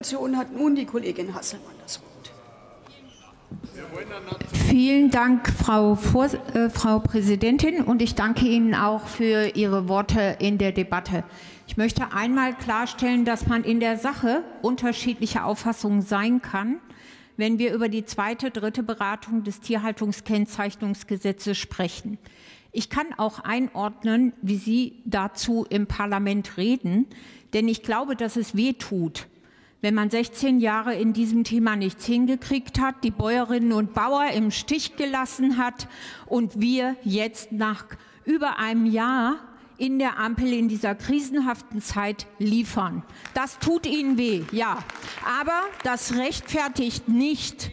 Hat nun die Kollegin Hasselmann das Wort. Vielen Dank, Frau, Vor äh, Frau Präsidentin, und ich danke Ihnen auch für Ihre Worte in der Debatte. Ich möchte einmal klarstellen, dass man in der Sache unterschiedlicher Auffassungen sein kann, wenn wir über die zweite, dritte Beratung des Tierhaltungskennzeichnungsgesetzes sprechen. Ich kann auch einordnen, wie Sie dazu im Parlament reden, denn ich glaube, dass es weh tut, wenn man 16 Jahre in diesem Thema nichts hingekriegt hat, die Bäuerinnen und Bauer im Stich gelassen hat und wir jetzt nach über einem Jahr in der Ampel in dieser krisenhaften Zeit liefern. Das tut ihnen weh, ja. Aber das rechtfertigt nicht,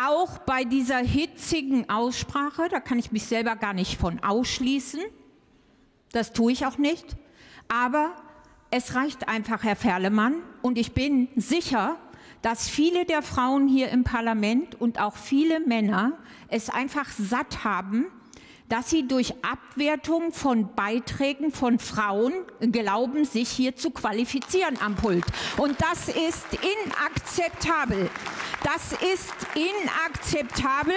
auch bei dieser hitzigen Aussprache, da kann ich mich selber gar nicht von ausschließen, das tue ich auch nicht, aber es reicht einfach, Herr Ferlemann, und ich bin sicher, dass viele der Frauen hier im Parlament und auch viele Männer es einfach satt haben, dass sie durch Abwertung von Beiträgen von Frauen glauben, sich hier zu qualifizieren am Pult. Und das ist inakzeptabel. Das ist inakzeptabel.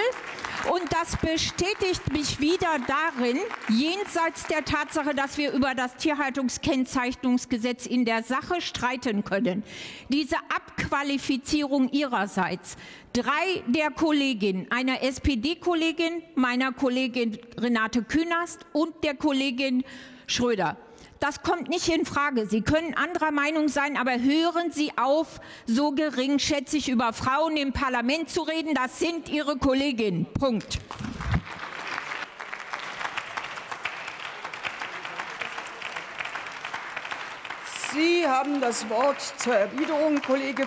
Und das bestätigt mich wieder darin, jenseits der Tatsache, dass wir über das Tierhaltungskennzeichnungsgesetz in der Sache streiten können. Diese Abqualifizierung ihrerseits. Drei der Kolleginnen, einer SPD-Kollegin, meiner Kollegin Renate Künast und der Kollegin Schröder. Das kommt nicht in Frage. Sie können anderer Meinung sein, aber hören Sie auf, so geringschätzig über Frauen im Parlament zu reden. Das sind Ihre Kolleginnen. Punkt. Sie haben das Wort zur Erwiderung, Kollege